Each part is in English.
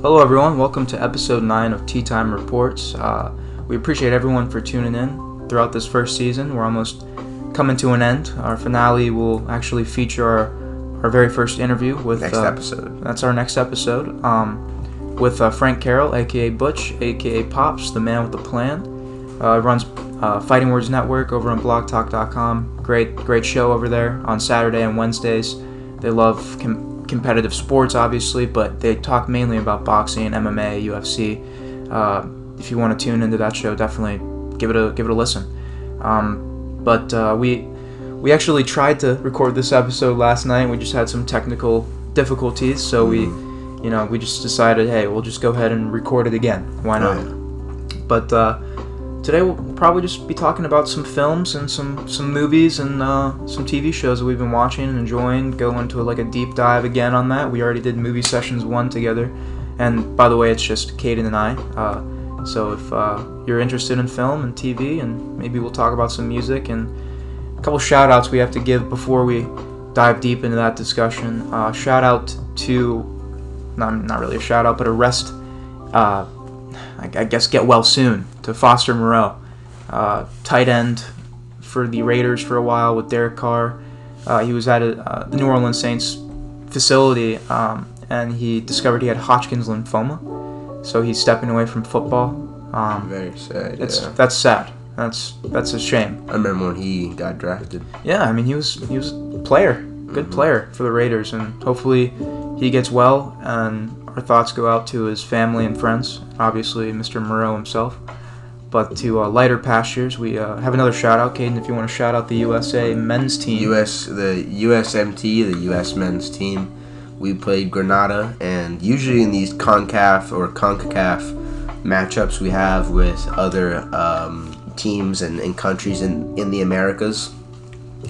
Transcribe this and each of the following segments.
Hello, everyone. Welcome to episode 9 of Tea Time Reports. Uh, we appreciate everyone for tuning in throughout this first season. We're almost coming to an end. Our finale will actually feature our, our very first interview with. Next uh, episode. That's our next episode. Um, with uh, Frank Carroll, aka Butch, aka Pops, the man with the plan. Uh, runs uh, Fighting Words Network over on blogtalk.com. Great, great show over there on Saturday and Wednesdays. They love com- competitive sports, obviously, but they talk mainly about boxing, MMA, UFC. Uh, if you want to tune into that show, definitely give it a give it a listen. Um, but uh, we we actually tried to record this episode last night. We just had some technical difficulties, so we you know we just decided, hey, we'll just go ahead and record it again. Why not? But uh, today we'll probably just be talking about some films and some some movies and uh, some TV shows that we've been watching and enjoying. Go into like a deep dive again on that. We already did movie sessions one together, and by the way, it's just Kayden and I. Uh, so if uh, you're interested in film and TV, and maybe we'll talk about some music and a couple shout outs we have to give before we dive deep into that discussion. Uh, shout out to, not, not really a shout out, but a rest, uh, I guess get well soon to Foster Moreau, uh, tight end for the Raiders for a while with Derek Carr. Uh, he was at a, uh, the New Orleans Saints facility um, and he discovered he had Hodgkin's lymphoma, so he's stepping away from football. Um, Very sad. it's yeah. that's sad. That's that's a shame. I remember when he got drafted. Yeah, I mean he was he was a player, good player for the Raiders, and hopefully he gets well. And our thoughts go out to his family and friends, obviously Mr. Moreau himself. But to uh, lighter pastures, we uh, have another shout out, Kayden. If you want to shout out the USA men's team, US the USMT, the US men's team. We played Grenada, and usually in these Concaf or Concacaf matchups we have with other um, teams and, and countries in, in the Americas,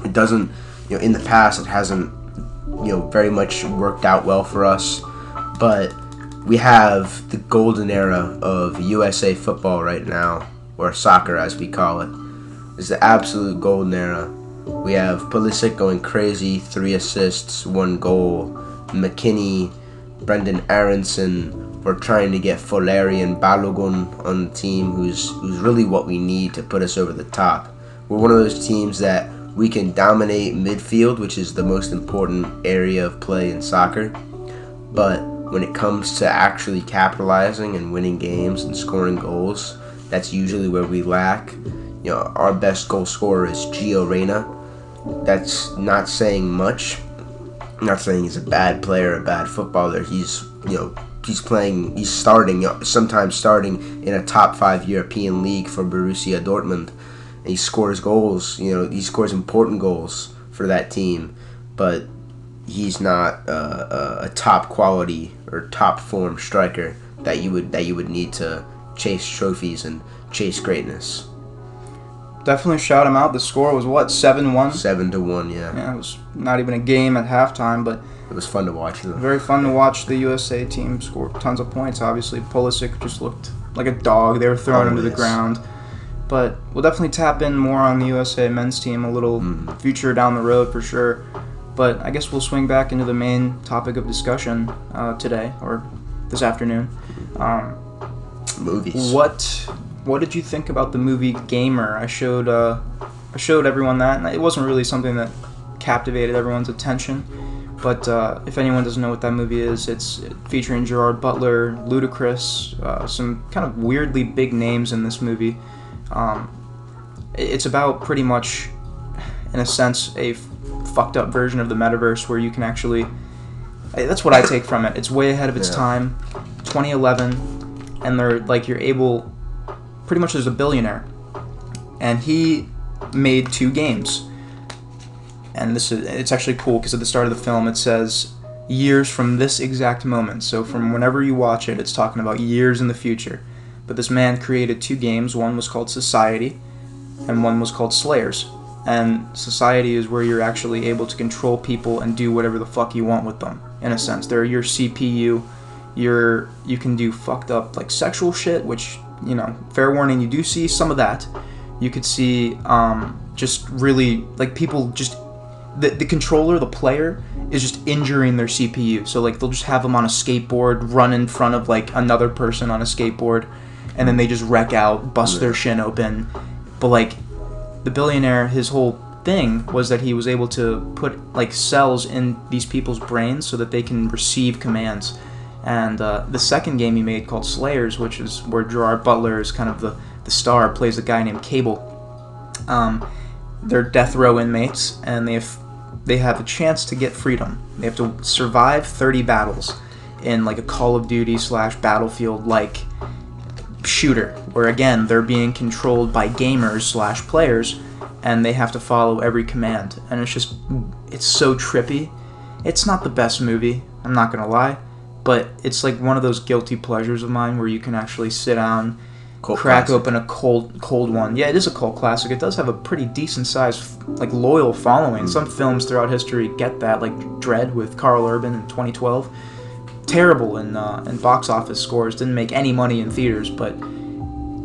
it doesn't, you know, in the past it hasn't, you know, very much worked out well for us. But we have the golden era of USA football right now, or soccer as we call it. It's the absolute golden era. We have Pulisic going crazy, three assists, one goal. McKennie, Brenden Aaronson. We're trying to get Folarin Balogun on the team, who's who's really what we need to put us over the top. We're one of those teams that we can dominate midfield, which is the most important area of play in soccer. But when it comes to actually capitalizing and winning games and scoring goals, that's usually where we lack. You know, our best goal scorer is Gio Reyna. That's not saying much. I'm not saying he's a bad player, a bad footballer. He's, you know, he's playing, he's starting, you know, sometimes starting in a top five European league for Borussia Dortmund. And he scores goals, you know, he scores important goals for that team. But he's not uh, a, a top quality or top form striker that you would that you would need to chase trophies and chase greatness. definitely shout him out. The score was what seven one. Seven to one, yeah. Yeah, it was not even a game at halftime, but It was fun to watch though. very fun to watch the USA team score tons of points. Obviously, Pulisic just looked like a dog. They were throwing him to the ground. But we'll definitely tap in more on the USA men's team a little future down the road for sure. But I guess we'll swing back into the main topic of discussion uh, today or this afternoon. Um, Movies. what What did you think about the movie Gamer? I showed uh, I showed everyone that, and it wasn't really something that captivated everyone's attention. But uh, if anyone doesn't know what that movie is, it's featuring Gerard Butler, Ludacris, uh, some kind of weirdly big names in this movie. Um, it's about pretty much, in a sense, a fucked up version of the metaverse where you can actually. That's what I take from it. It's way ahead of its Yeah. time. 2011, and they're like you're able. Pretty much, there's a billionaire, and he made two games and this is it's actually cool because at the start of the film it says years from this exact moment so from whenever you watch it it's talking about years in the future but this man created two games one was called society and one was called slayers and society is where you're actually able to control people and do whatever the fuck you want with them in a sense they're your cpu you're you can do fucked up like sexual shit which you know fair warning you do see some of that you could see um, just really like people just the the controller, the player, is just injuring their CPU. So like they'll just have them on a skateboard, run in front of like another person on a skateboard, and then they just wreck out, bust their shin open. But like the billionaire, his whole thing was that he was able to put like cells in these people's brains so that they can receive commands. And uh, the second game he made called Slayers, which is where Gerard Butler is kind of the, the star, plays a guy named Cable. Um, they're death row inmates, and they have they have a chance to get freedom. They have to survive 30 battles in like a Call of Duty slash Battlefield like shooter, where again they're being controlled by gamers slash players, and they have to follow every command. And it's just it's so trippy. It's not the best movie. I'm not gonna lie, but it's like one of those guilty pleasures of mine where you can actually sit down Cult crack classic. open a cold cold one. Yeah, it is a cult classic. It does have a pretty decent sized like loyal following. Hmm. Some films throughout history get that, like Dredd with Karl Urban in 2012. Terrible in uh, in box office scores. Didn't make any money in theaters, but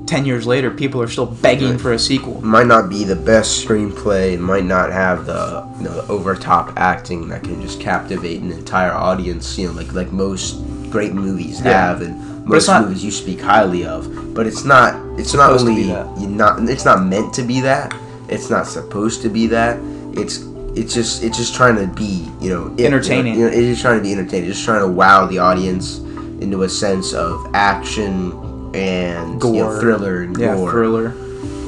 ten years later, people are still begging for a sequel. might not be the best screenplay, it might not have the you know the over top acting that can just captivate an entire audience, you know, like like most great movies Yeah. have and most not- movies you speak highly of. But it's not it's not supposed to be only that. not it's not meant to be that. It's not supposed to be that. It's it's just it's just trying to be, you know, it- Entertaining. You know, it's just trying to be entertaining, It's just trying to wow the audience into a sense of action and you know, Gore. thriller and Yeah, gore thriller.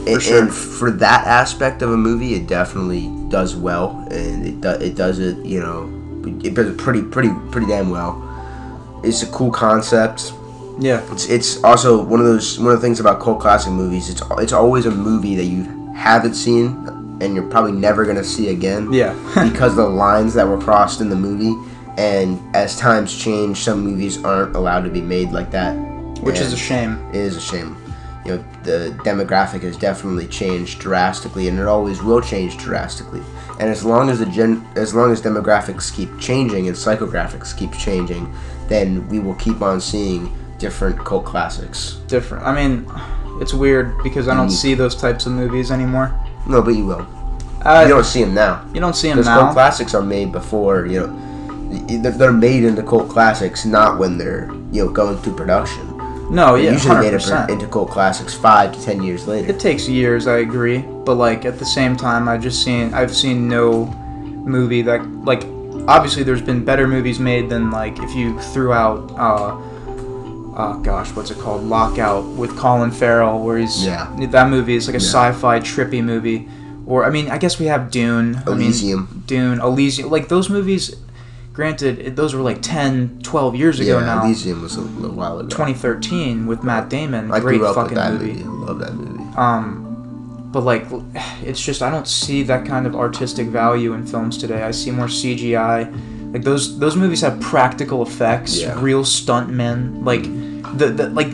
and, sure. and for that aspect of a movie, it definitely does well, and it do, it does it. You know, it does it pretty pretty pretty damn well. It's a cool concept. Yeah, It's it's also one of those one of the things about cult classic movies. It's it's always a movie that you haven't seen, and you're probably never gonna see again. yeah. because the lines that were crossed in the movie, and as times change, some movies aren't allowed to be made like that. Which is a shame. it is a shame. You know, the demographic has definitely changed drastically, and it always will change drastically. And as long as the gen, as long as demographics keep changing and psychographics keep changing, then we will keep on seeing different cult classics. Different. I mean, it's weird because I don't see those types of movies anymore. No, but you will. Uh, you don't see them now. you don't see them Because now. cult classics are made before you know. They're made into cult classics, not when they're you know going through production. no, yeah, usually hundred made percent. into cult classics five to ten years later. It takes years, I agree, but like at the same time, I just seen I've seen no movie that like obviously there's been better movies made than like if you threw out uh oh gosh what's it called Lockout with Colin Farrell where he's Yeah. that movie is like a Yeah. sci-fi trippy movie or I mean I guess we have Dune I mean, Elysium. Dune Elysium like those movies granted those were like 10 12 years ago yeah, now Elysium was a little while ago. 2013 with Matt Damon I great grew up with fucking that movie. movie. I love that movie. Um, but like, it's just I don't see that kind of artistic value in films today. I see more CGI. Like those those movies have practical effects, Yeah. real stuntmen. Like the, the like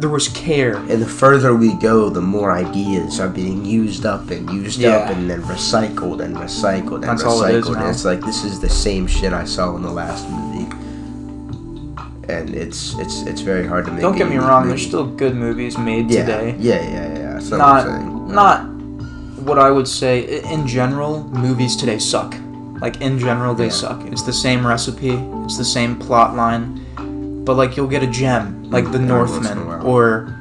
there was care. And the further we go, the more ideas are being used up and used Yeah. up and then recycled and recycled and That's recycled. all it is and it's like this is the same shit I saw in the last movie. And it's it's it's very hard to make. Don't get me wrong. movie. There's still good movies made yeah, today. Yeah, yeah, yeah. That's what Not I'm not what I would say in general. Movies today suck. Like in general, they Yeah. suck. It's the same recipe. It's the same plot line. But like you'll get a gem, like The every once in a Northman, or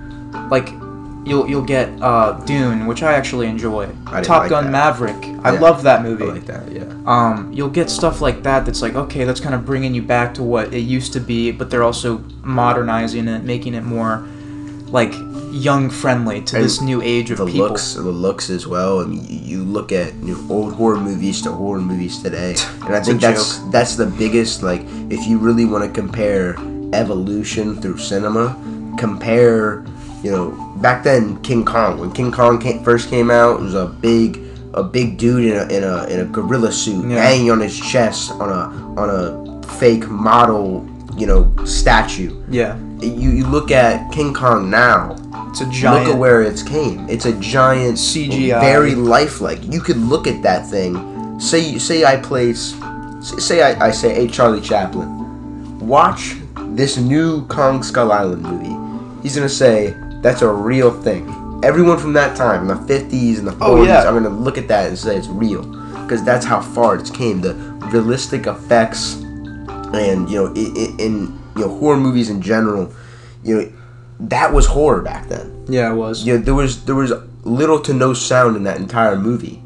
like you'll you'll get uh, Dune, which I actually enjoy. I Top like Gun that. Maverick. I Yeah. love that I movie. like that. Yeah. Um, you'll get stuff like that that's like okay, that's kind of bringing you back to what it used to be, but they're also modernizing it, making it more like young friendly to And this new age of the people. looks, the looks as well. I mean, you, look at know, old horror movies to horror movies today, and I think that's that's the biggest. Like, if you really want to compare evolution through cinema, compare, you know, back then King Kong. When King Kong came, first came out, it was a big, a big dude in a in a in a gorilla suit, Yeah. hanging on his chest on a on a fake model, you know, statue. Yeah, You, you look at King Kong now, it's a giant. Look at where it's came. It's a giant CGI. very lifelike. You could look at that thing. Say say I place. Say I, I say, hey Charlie Chaplin, watch this new Kong Skull Island movie. He's gonna say that's a real thing. Everyone from that time, in the 50s and the 40s, Oh, yeah. are gonna look at that and say it's real. because that's how far it's came. The realistic effects, and you know, i i in you know horror movies in general, you know, that was horror back then. Yeah, it was. You know, there was there was little to no sound in that entire movie.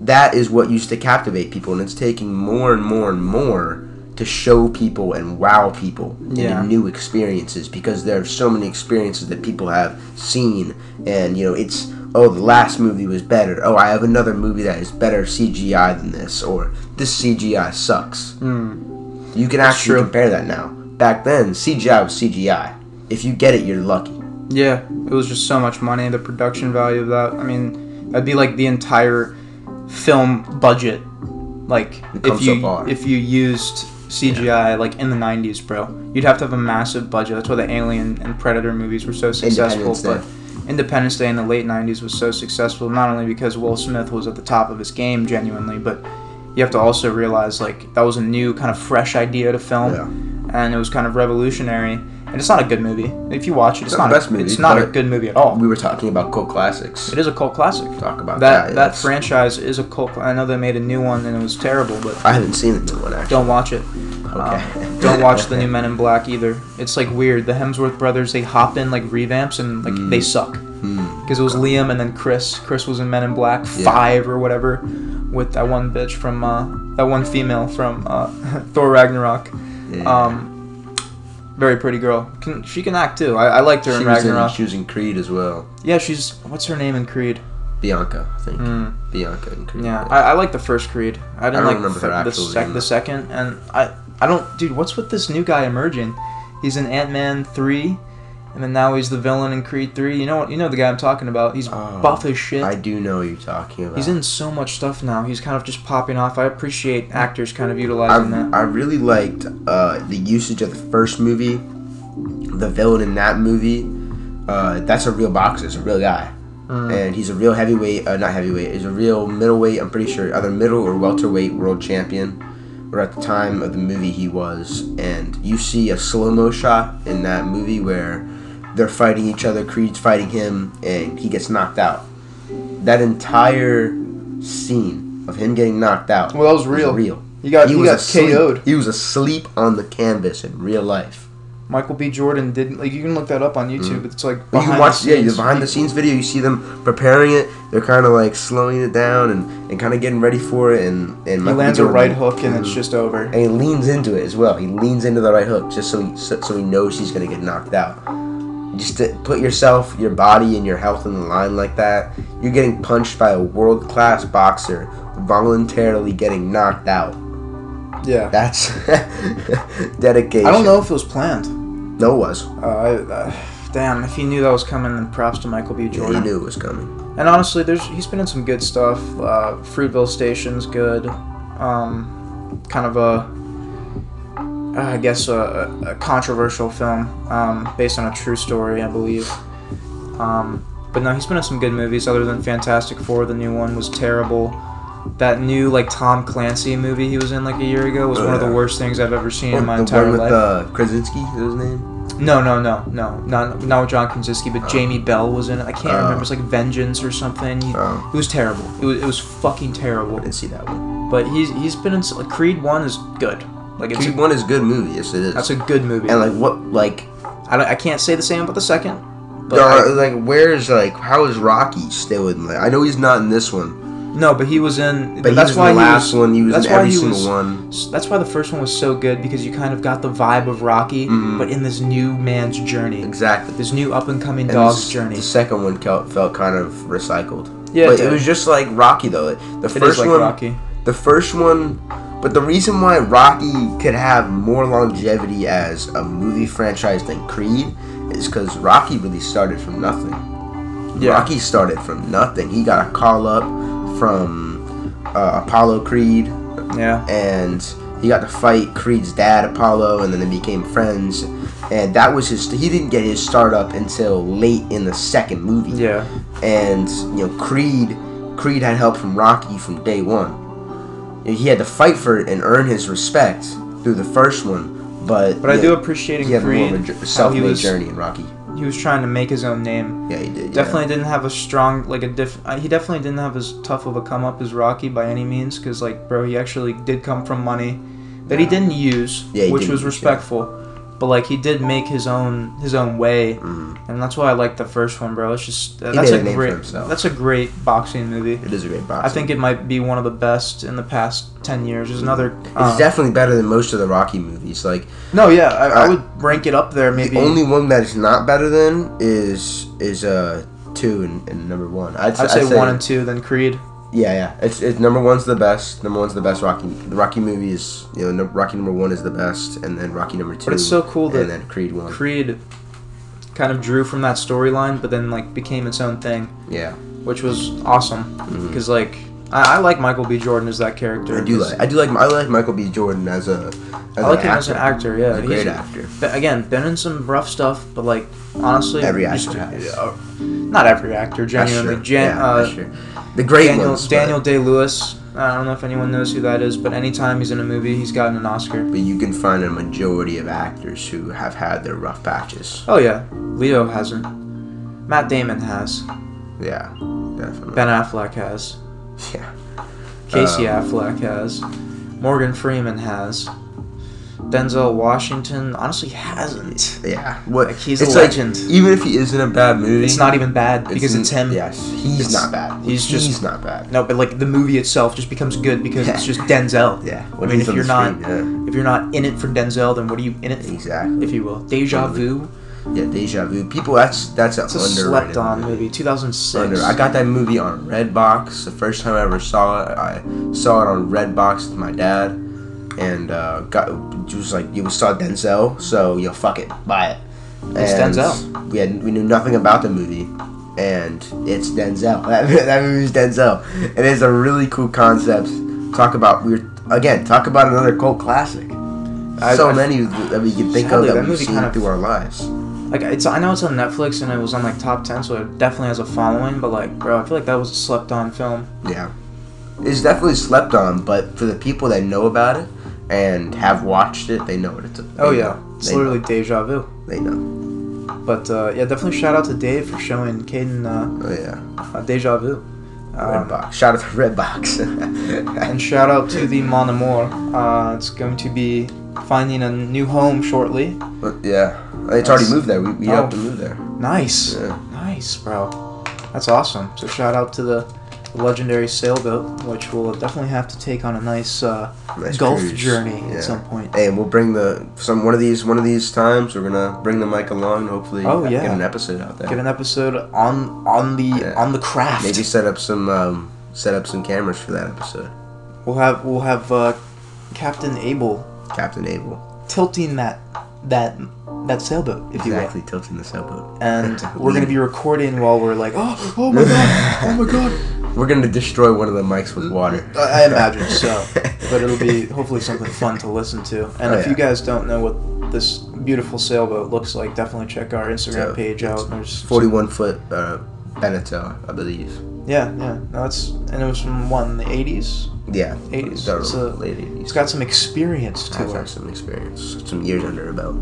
That is what used to captivate people, and it's taking more and more and more to show people and wow people Yeah. new experiences because there are so many experiences that people have seen, and you know, it's oh the last movie was better. Oh, I have another movie that is better CGI than this, or this CGI sucks. Mm. You can actually compare that now. Back then, CGI was CGI. If you get it, you're lucky. Yeah, it was just so much money. The production value of that. I mean, that'd be like the entire film budget. Like if you far. if you used CGI like in the '90s, bro, you'd have to have a massive budget. That's why the Alien and Predator movies were so successful. Independence Day. But Independence Day in the late '90s was so successful not only because Will Smith was at the top of his game genuinely, but you have to also realize like that was a new kind of fresh idea to film, Yeah. and it was kind of revolutionary. And it's not a good movie. If you watch it, it's, It's not best a, movie, It's not a good movie at all. We were talking about cult classics. It is a cult classic. Talk about That that. that franchise is a cult. I know they made a new one and it was terrible, but I haven't seen the new one actually. don't watch it. Okay. Um, don't watch the new Men in Black either. It's like weird. The Hemsworth brothers they hop in like revamps and like Mm. they suck Hmm. because it was Liam and then Chris. Chris was in Men in Black Yeah. Five or whatever with that one bitch from uh, that one female from uh, Thor Ragnarok. Yeah. Um, very pretty girl. Can, she can act too. I, I liked her she in was in Ragnarok. she was in Creed as well. yeah, she's what's her name in Creed? Bianca, I think. Mm. Bianca in Creed. Yeah, I, I like the first Creed. I didn't don't like the, the, sec- the second, and I I don't, dude. What's with this new guy emerging? He's in Ant Man three, and then now he's the villain in Creed three. You know what? You know the guy I'm talking about. He's Oh, buff as shit. I do know what you're talking about. he's in so much stuff now. He's kind of just popping off. I appreciate actors kind of I, utilizing that. I really liked uh, the usage of the first movie. The villain in that movie, uh, that's a real boxer. It's a real guy. Mm. and he's a real heavyweight, uh, not heavyweight, he's a real middleweight. I'm pretty sure either middle or welterweight world champion, or at the time of the movie he was. And you see a slow mo shot in that movie where they're fighting each other. Creed's fighting him, and he gets knocked out. That entire scene of him getting knocked out. Well, that was real. real. He got he, was got asleep. KO'd. He was asleep on the canvas in real life. Michael B. Jordan didn't like. You can look that up on YouTube. It's like But you behind can watch, the yeah, scenes. the behind the scenes video. You see them preparing it. They're kind of like slowing it down and, and kind of getting ready for it. And and He Michael B. lands a right hook and it's Mhm. just over. and he leans into it as well. He leans into the right hook just so he so, so he knows he's gonna get knocked out. Just to put yourself, your body, and your health in the line like that. You're getting punched by a world class boxer, voluntarily getting knocked out. Yeah. That's dedication. I don't know if it was planned. No, it was. Uh, I, uh, damn, if he knew that was coming, then props to Michael B. Yeah, Jordan. he knew it was coming. And honestly, there's he's been in some good stuff. Uh, Fruitvale Station's good. Um, kind of a, I guess a, a controversial film um, based on a true story, I believe. Um, but no, he's been in some good movies. Other than Fantastic Four, the new one was terrible. That new like Tom Clancy movie he was in like a year ago was Oh, one of the worst things I've ever seen in my the entire one with life. uh, Krasinski, is his name? No, no, no, no, not not with John Krasinski, but Oh. Jamie Bell was in it. I can't Oh. remember. It's like Vengeance or something. He- Oh, It was terrible. It was, it was fucking terrible. I didn't see that one. But he's he's been in like Creed One is good. Like it's Creed a, One is a good movie. Yes, it is. that's a good movie. and like what like I, don't, I can't say the same about the second. But are, I- like where's like how is Rocky still in? Like I know he's not in this one, no, but he was in. but that's he was why the he last was. one. He was that's in why every he single was- one. That's why the first one was so good because you kind of got the vibe of Rocky, Mhm. but in this new man's journey, Exactly. this new up and coming dog's this- journey. The second one felt, felt kind of recycled. Yeah, but it it was just like Rocky though. The It first like one, Rocky. the first one, but the reason why Rocky could have more longevity as a movie franchise than Creed is because Rocky really started from nothing. Yeah. Rocky started from nothing. He got a call up from uh, Apollo Creed, Yeah. and he got to fight Creed's dad, Apollo, and then they became friends. And that was his. He didn't get his start up until late in the second movie Yeah. and you know Creed Creed had help from Rocky from day one. He had to fight for it and earn his respect through the first one, but But I do appreciate he in Creed of a he self-made was journey in Rocky. he was trying to make his own name. Yeah, he did. yeah. Definitely didn't have a strong like a diff. uh, He definitely didn't have as tough of a come up as Rocky by any means, because like bro, he actually did come from money that he didn't use, Yeah, he which didn't was yeah. respectful. But like he did make his own his own way, Mhm. and that's why I like the first one, bro. It's just uh, that's a great that's a great boxing movie. It is a great boxing. I think it might be one of the best in the past ten years. There's another. uh, it's definitely better than most of the Rocky movies. Like no, yeah, I, I Uh, would rank it up there. Maybe the only one that is not better than is is uh two and, and number one. I'd, I'd say one and two, then Creed. Yeah, yeah. It's, it's number one's the best. Number one's the best Rocky. The Rocky movie is you know no, Rocky number one is the best, and then Rocky number two. But it's so cool that and then Creed one. Creed kind of drew from that storyline, but then like became its own thing, Yeah, which was awesome. Because like I, I like Michael B. Jordan as that character. I do like I do like I like Michael B. Jordan as a as I like an him as an actor. Yeah, He's a great actor. But again, been in some rough stuff, but like honestly, Every just- actor has. uh, not every actor, genuinely. Jan- yeah, uh. The great Daniel ones. Daniel Day Lewis. I don't know if anyone knows who that is, but anytime he's in a movie, he's gotten an Oscar. But you can find a majority of actors who have had their rough patches. Oh yeah, Leo hasn't. Matt Damon has. Yeah, definitely. Ben Affleck has. Yeah. Casey Um, Affleck has. Morgan Freeman has. Denzel Washington honestly hasn't. Yeah. What? Like, he's it's a like, legend. even if he is in a bad movie, It's not even bad because n- it's him. Yes, he's It's- not bad. he's He's, just- he's not bad. No, but like the movie itself just becomes good because it's just Denzel. Yeah. I mean, if you're not screen, if you're not in it for Denzel, then what are you in it yeah. for, Exactly. if you will? Deja vu. Yeah, Deja Vu. People, that's that's an underrated slept on movie. 2006. Under, I got that movie on Redbox. The first time I ever saw it, I saw it on Redbox with my dad, and uh, got was like you saw Denzel, so you know, fuck it, buy it. It's And Denzel. We had we knew nothing about the movie, and it's Denzel. That, that movie's Denzel. It is a really cool concept. Talk about we're again talk about another cult classic. I- so I- many that we can think Sadly, of that that we've movie seen kind of- through our lives. Like it's I know it's on Netflix and it was on like top 10, so it definitely has a following. But like, bro, I feel like that was a slept on film. Yeah. It's definitely slept on, but for the people that know about it and have watched it, they know what it's Oh yeah, it's literally know. deja vu. They know. But uh, yeah, definitely shout out to Dave for showing Kayden uh, Oh yeah. uh, deja vu. Um, Redbox. Shout out to Redbox. and shout out to the Mon Amour. Uh, it's going to be finding a new home shortly. But, yeah. It's already moved there. We, we Oh. helped move there. Nice, Yeah. nice, bro. That's awesome. So shout out to the legendary sailboat, which we'll definitely have to take on a nice, uh, Nice Gulf cruise. journey Yeah. at some point. Hey, and we'll bring the some one of these one of these times we're gonna bring the mic along and hopefully Oh, yeah, get an episode out there. Get an episode on on the Yeah. on the craft. Maybe set up some um, set up some cameras for that episode. We'll have we'll have uh, Captain Abel Captain Abel. tilting that that that sailboat, if Exactly, tilting the sailboat. and we're gonna be recording while we're like, oh, oh my god, oh my god. We're gonna destroy one of the mics with water. I imagine so, but it'll be hopefully something fun to listen to. And Oh, if yeah. you guys don't know what this beautiful sailboat looks like, definitely check our Instagram So, page out. There's Forty-one foot uh, Beneteau, I believe. yeah, yeah. No, it's and it was from one the 80s. Yeah, 80s. The It's a- late It's eighties. got some experience to I've it. had some experience, some years under her belt.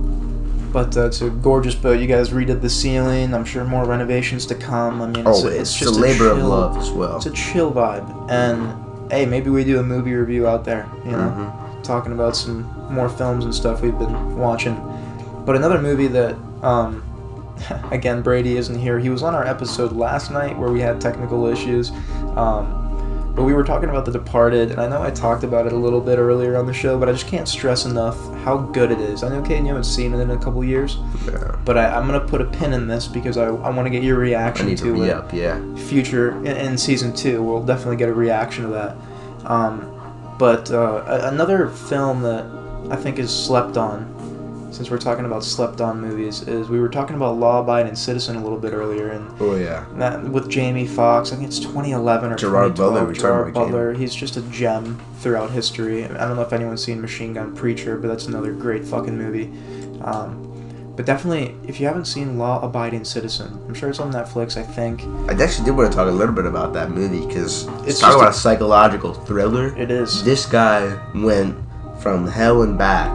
But uh, it's a gorgeous boat. You guys redid the ceiling. I'm sure more renovations to come. I mean, it's, Oh, a, it's, it's just a labor of chill- love as well. It's a chill vibe. And hey, maybe we do a movie review out there. You know, Mhm. talking about some more films and stuff we've been watching. But another movie that, um, again, Brady isn't here. He was on our episode last night where we had technical issues. Um, but we were talking about The Departed, and I know I talked about it a little bit earlier on the show, but I just can't stress enough how good it is. I know, Kate, you haven't seen it in a couple years, Yeah. but I, I'm gonna put a pin in this because I, I want to get your reaction to to it up, yeah. future in, in season two. We'll definitely get a reaction to that. Um, but uh, a- another film that I think is slept on, since we're talking about slept on movies, is we were talking about Law Abiding Citizen a little bit earlier, and Oh yeah. that with Jamie Foxx. I think it's 2011 or Gerard Butler, Gerard about Butler. He's just a gem throughout history. I don't know if anyone's seen Machine Gun Preacher, but that's another great fucking movie. Um, but definitely, if you haven't seen Law Abiding Citizen, I'm sure it's on Netflix. I think I actually did want to talk a little bit about that movie because It's it's talk just about a- a psychological thriller. it is. This guy went from hell and back,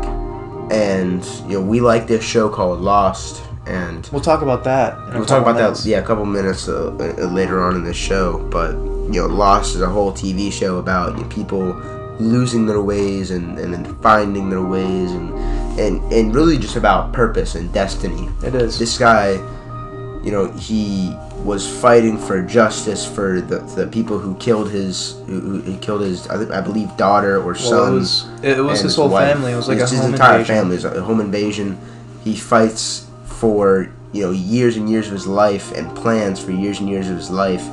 and you know we like this show called Lost, and We'll talk about that. we'll talk about minutes. that yeah a couple minutes uh, uh, later on in the show. But you know, Lost is a whole TV show about you know, people losing their ways and, and then finding their ways and, and and really just about purpose and destiny. It is. This guy, you know, he was fighting for justice for the, the people who killed his who, who killed his I, I believe daughter or well, son. it was it was and his whole wife. family. It was like his home entire invasion. family. It's a home invasion. He fights for you know years and years of his life and plans for years and years of his life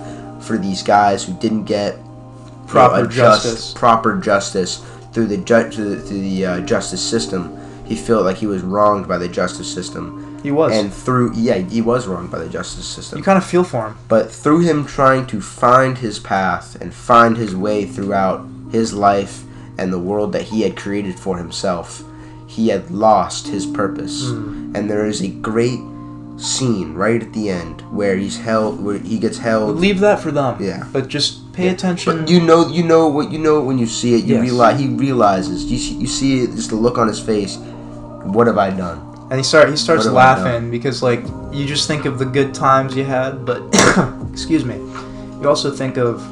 for these guys who didn't get you know, Proper just- justice. proper justice through the ju- through the, through the uh, justice system. He felt like he was wronged by the justice system, He was. and through yeah, he was wronged by the justice system. you kind of feel for him. But through him trying to find his path and find his way throughout his life and the world that he had created for himself, he had lost his purpose. Hmm. And there is a great scene right at the end where he's held, where he gets held. Leave that for them. Yeah. But just pay attention. But you know, you know what you know when you see it. You Yes. realize he realizes. You see, you see it, just the look on his face. What have I done? And he start he starts What have I laughing because like you just think of the good times you had, but excuse me, you also think of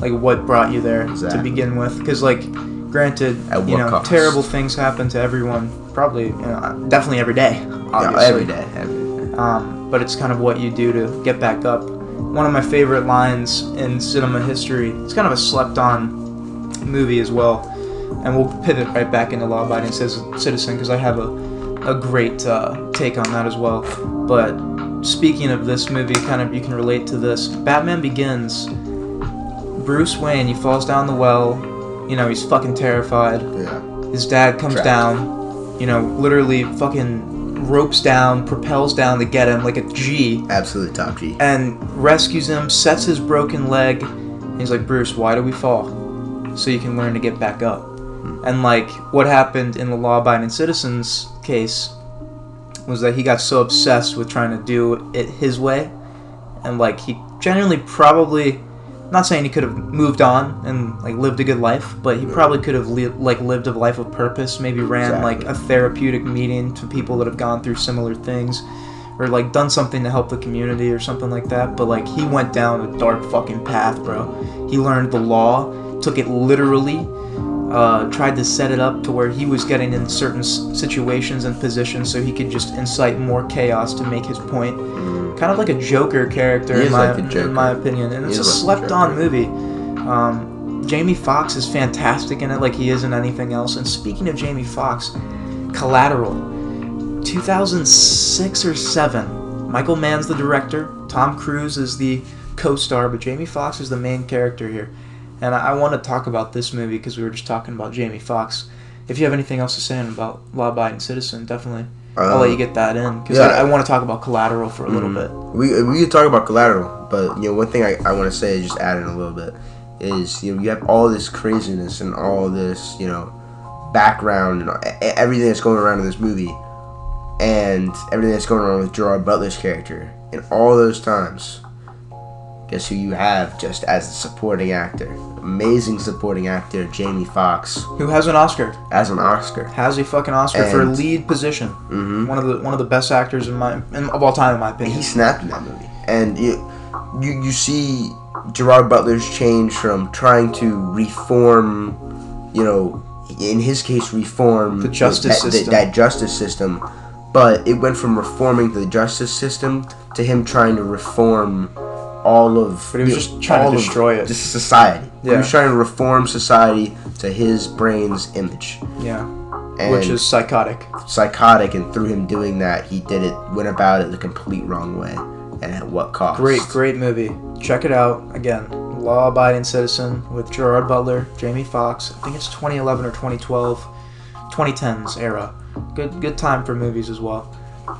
like what brought you there to begin with. Because like, granted, you know, cost? terrible things happen to everyone. Probably, you know, definitely every day. Yeah, Obviously. every day, every day. um, but it's kind of what you do to get back up. One of my favorite lines in cinema history. It's kind of a slept-on movie as well, and we'll pivot right back into Law Abiding Citizen because I have a a great uh, take on that as well. But speaking of this movie, kind of you can relate to this. Batman Begins. Bruce Wayne, he falls down the well. You know, he's fucking terrified. Yeah. His dad comes Trapped. down, you know, literally fucking ropes down, propels down to get him like a G, Absolute top G. and rescues him, sets his broken leg. He's like, Bruce, why do we fall? So you can learn to get back up. And like what happened in the law abiding citizens case was that he got so obsessed with trying to do it his way. And like he genuinely probably not saying he could have moved on and like lived a good life, but he probably could have li- like lived a life of purpose. Maybe ran like a therapeutic meeting to people that have gone through similar things, or like done something to help the community or something like that. But like he went down a dark fucking path, bro. He learned the law, took it literally, uh, tried to set it up to where he was getting in certain s- situations and positions so he could just incite more chaos to make his point. Kind of like a Joker character, in my, like Joker. in my opinion. And He it's a slept-on movie. Um, Jamie Foxx is fantastic in it, like he is in anything else. And speaking of Jamie Foxx, Collateral, 2006 or 7. Michael Mann's the director. Tom Cruise is the co-star, but Jamie Foxx is the main character here. And I, I want to talk about this movie because we were just talking about Jamie Foxx. If you have anything else to say about Law Abiding Citizen, definitely. I'll let you get that in because yeah. I, I want to talk about Collateral for a little Mhm. bit. We we could talk about collateral, but you know one thing I, I want to say, just add in a little bit, is you know you have all this craziness and all this you know background and everything that's going around in this movie, and everything that's going on with Gerard Butler's character, and all those times. Guess who you have just as a supporting actor? Amazing supporting actor Jamie Foxx Who has an Oscar? as an Oscar. Has a fucking Oscar for a lead position. hmm One of the one of the best actors in my in, of all time, in my And opinion. he snapped in that movie. And you, you, you see Gerard Butler's change from trying to reform, you know, in his case, reform The justice that, system. That, justice system. But it went from reforming the justice system to him trying to reform all of. But he was just trying to destroy it. Just society. He Yeah. was trying to reform society to his brain's image. Yeah, And which is psychotic. psychotic, and through him doing that, he did it, went about it the complete wrong way. And at what cost? Great, great movie. Check it out again. Law Abiding Citizen with Gerard Butler, Jamie Foxx. I think it's 2011 or 2012, 2010s era. Good, good time for movies as well.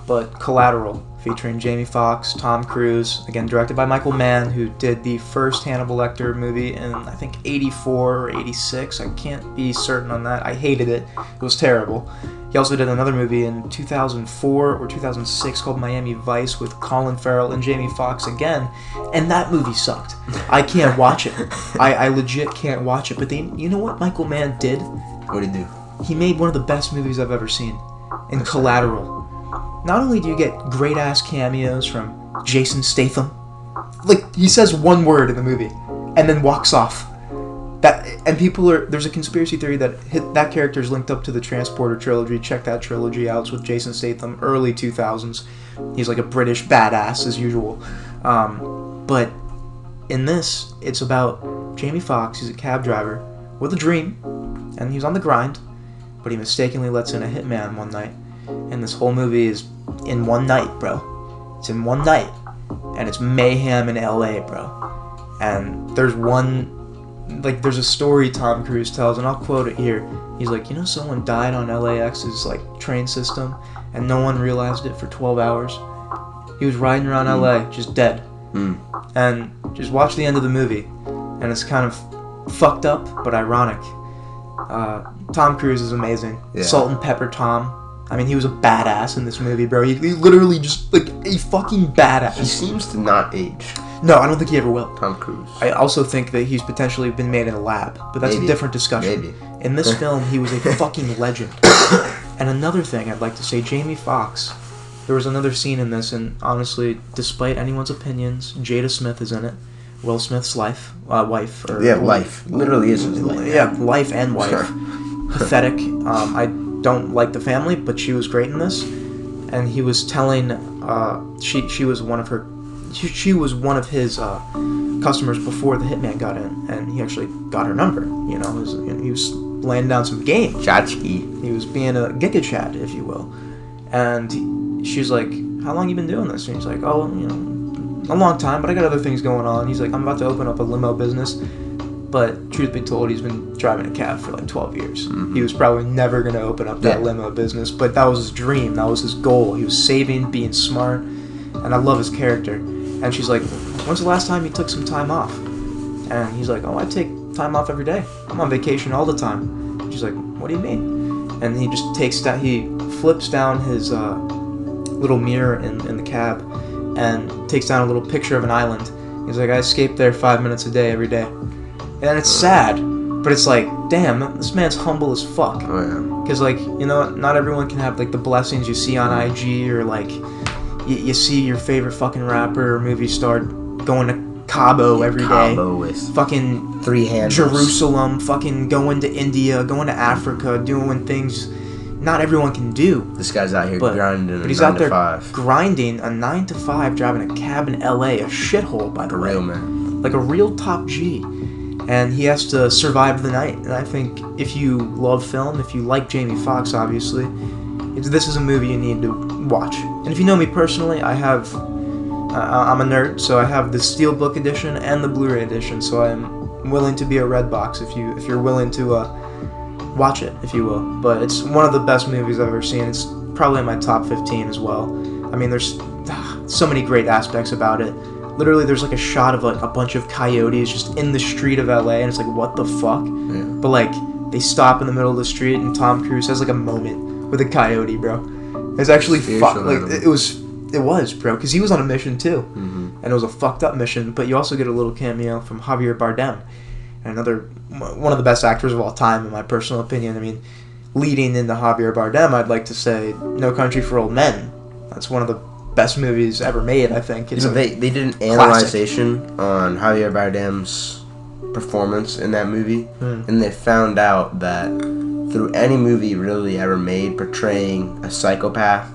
But Collateral, featuring Jamie Foxx, Tom Cruise, again directed by Michael Mann, who did the first Hannibal Lecter movie in I think 84 or 86. I can't be certain on that. I hated it. It was terrible. He also did another movie in 2004 or 2006 called Miami Vice with Colin Farrell and Jamie Foxx again, and that movie sucked. I can't watch it. I, I legit can't watch it. But they, you know what Michael Mann did? What did he do? He made one of the best movies I've ever seen, in Collateral. Not only do you get great ass cameos from Jason Statham, like he says one word in the movie and then walks off. That and people are there's a conspiracy theory that hit, that character is linked up to the Transporter trilogy. Check that trilogy out. It's with Jason Statham, early 2000s. He's like a British badass as usual. Um, but in this, it's about Jamie Foxx. He's a cab driver with a dream, and he's on the grind. But he mistakenly lets in a hitman one night, and this whole movie is in one night, bro. It's in one night, and it's mayhem in L.A., bro. And there's one, like, there's a story Tom Cruise tells, and I'll quote it here. He's like, you know, someone died on LAX's like train system, and no one realized it for 12 hours. He was riding around LA, just dead. Hmm. And just watch the end of the movie, and it's kind of fucked up but ironic. Uh, Tom Cruise is amazing. Yeah. Salt and Pepper Tom. I mean, he was a badass in this movie, bro. He, he literally just like a fucking badass. He seems to not age. No, I don't think he ever will. Tom Cruise. I also think that he's potentially been made in a lab, but that's Maybe. a different discussion. Maybe. In this film, he was a fucking legend. And another thing I'd like to say, Jamie Foxx. There was another scene in this, and honestly, despite anyone's opinions, Jada Smith is in it. Will Smith's life, uh, wife, or yeah, life. Literally is his life. yeah, life and wife. Pathetic. Um, I don't like the family, but she was great in this. And he was telling, uh, she she was one of her, she, she was one of his uh, customers before the hitman got in, and he actually got her number. You know, he was, you know, he was laying down some game. Chachki. He was being a giga chat, if you will. And she's like, "How long you been doing this?" And he's like, "Oh, you know, a long time, but I got other things going on." He's like, "I'm about to open up a limo business." But truth be told, he's been driving a cab for like 12 years. He was probably never going to open up that Yeah. limo business, but that was his dream. That was his goal. He was saving, being smart, and I love his character. And she's like, "When's the last time you took some time off?" And he's like, "Oh, I take time off every day. I'm on vacation all the time." She's like, "What do you mean?" And he just takes down, he flips down his uh, little mirror in, in the cab, and takes down a little picture of an island. He's like, "I escape there five minutes a day every day," and it's sad, but it's like, damn, this man's humble as fuck. Oh yeah. Because, like, you know, not everyone can have, like, the blessings you see on IG or, like, you, you see your favorite fucking rapper or movie star going to Cabo every day, Combo with Fucking three hands. Jerusalem, fucking going to India, going to Africa, doing things not everyone can do. This guy's out here But, grinding but he's nine out there five. grinding a 9 to 5, driving a cab in LA, a shithole, by the For way real man. like a real top G. And he has to survive the night. And I think if you love film, if you like Jamie Foxx, obviously, this is a movie you need to watch. And if you know me personally, I have, uh, I'm a nerd, so I have the Steelbook edition and the Blu-ray edition. So I'm willing to be a Redbox if you if you're willing to uh, watch it, if you will. But it's one of the best movies I've ever seen. It's probably in my top 15 as well. I mean, there's ah, so many great aspects about it. Literally, there's like a shot of like a bunch of coyotes just in the street of LA, and it's like, what the fuck? Yeah. But like, they stop in the middle of the street, and Tom Cruise has like a moment with a coyote, bro. It's actually fuck. Like, it was, it was, bro, because he was on a mission too, hmm and it was a fucked up mission. But you also get a little cameo from Javier Bardem, another one of the best actors of all time, in my personal opinion. I mean, leading into Javier Bardem, I'd like to say No Country for Old Men. That's one of the best movies ever made. I think it's a- they, they did an analyzation on Javier Bardem's performance in that movie, Hmm. and they found out that through any movie really ever made portraying a psychopath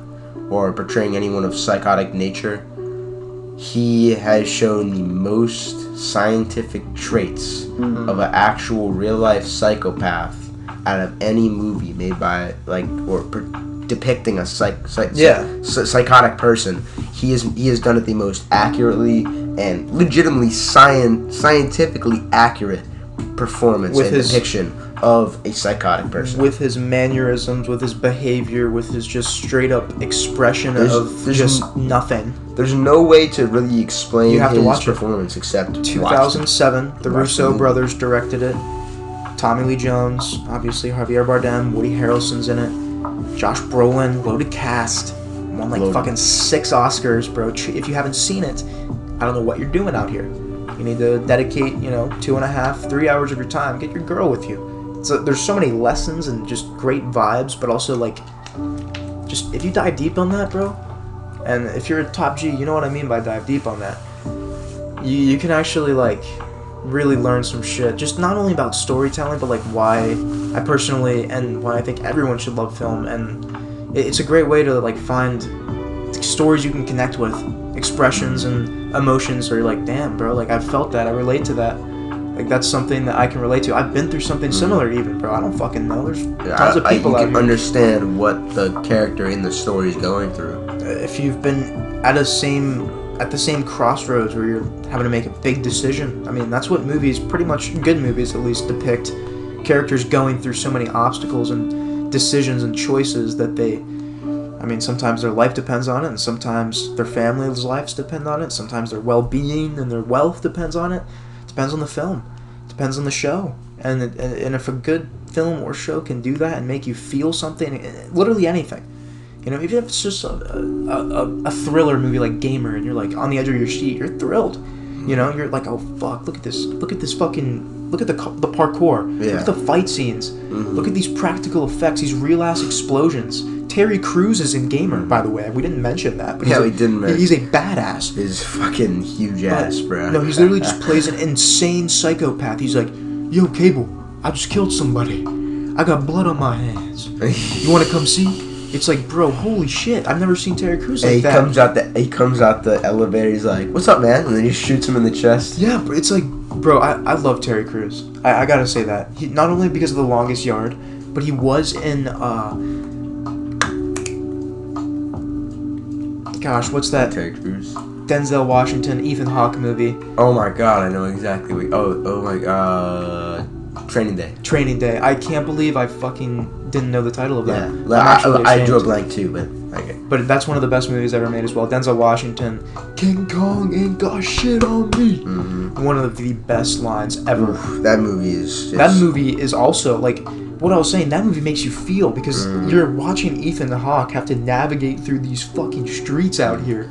or portraying anyone of psychotic nature, he has shown the most scientific traits Mm-hmm. of an actual real life psychopath out of any movie made by like or per- depicting a psych, psych Yeah. psy- psychotic person. He is he has done it the most accurately and legitimately science scientifically accurate performance With and his- depiction of a psychotic person. with his mannerisms, with his behavior, with his just straight up expression There's- of there's just n- nothing. There's no way to really explain You have to his watch it. performance except watch 2007, the Watch Russo the brothers directed it. Tommy Lee Jones, obviously Javier Bardem, Woody Harrelson's in it. Josh Brolin, loaded cast, won like Loaded. fucking six Oscars, bro. If you haven't seen it, I don't know what you're doing out here. You need to dedicate, you know, two and a half, three hours of your time. Get your girl with you. So there's so many lessons and just great vibes, but also like just if you dive deep on that, bro, and if you're a top G, you know what I mean by dive deep on that. You you can actually like really learn some shit. Just not only about storytelling, but like why I personally and why I think everyone should love film, and it's a great way to like find stories you can connect with, expressions and emotions. Or you're like, damn, bro, like I felt that, I relate to that. Like that's something that I can relate to. I've been through something mm-hmm. similar, even, bro. I don't fucking know. There's tons of I, I, people you out can here. understand what the character in the story is going through. if you've been at a same at the same crossroads where you're having to make a big decision i mean that's what movies pretty much good movies at least depict characters going through so many obstacles and decisions and choices that they i mean sometimes their life depends on it and sometimes their family's lives depend on it sometimes their well-being and their wealth depends on it. Depends on the film. Depends on the show. And, and if a good film or show can do that and make you feel something eh, literally anything. You know, even if it's just a, a, a thriller movie like Gamer, and you're like on the edge of your seat, you're thrilled. You know, you're like, oh fuck, look at this, look at this fucking, look at the the parkour, yeah. look at the fight scenes, Mm-hmm. look at these practical effects, these real ass explosions. Terry Crews is in Gamer, by the way. We didn't mention that, but Yeah, we didn't mention- He's a badass. His fucking huge But- ass, bro. No, he's literally just plays an insane psychopath. He's like, yo, Kable, I just killed somebody. I got blood on my hands. You want to come see? It's like, bro, holy shit! I've never seen Terry Crews like he that. comes out the he comes out the elevator. He's like, "What's up, man?" And then he shoots him in the chest. Yeah, but it's like, bro, I, I love Terry Crews. I, I gotta say that. He, not only because of The Longest Yard, but he was in, uh... Gosh, what's that Terry Crews. Denzel Washington, Ethan Hawke movie? Oh my god, I know exactly. What, oh, oh my god. Training Day. Training Day. I can't believe I fucking didn't know the title of Yeah, that. Actually I, I drew a blank too, but okay. But that's one of the best movies ever made as well. Denzel Washington, King Kong ain't got shit on me. hmm One of the best lines ever. That movie is. Just, That movie is also like what I was saying. That movie makes you feel because Mm. you're watching Ethan the Hawk have to navigate through these fucking streets out here,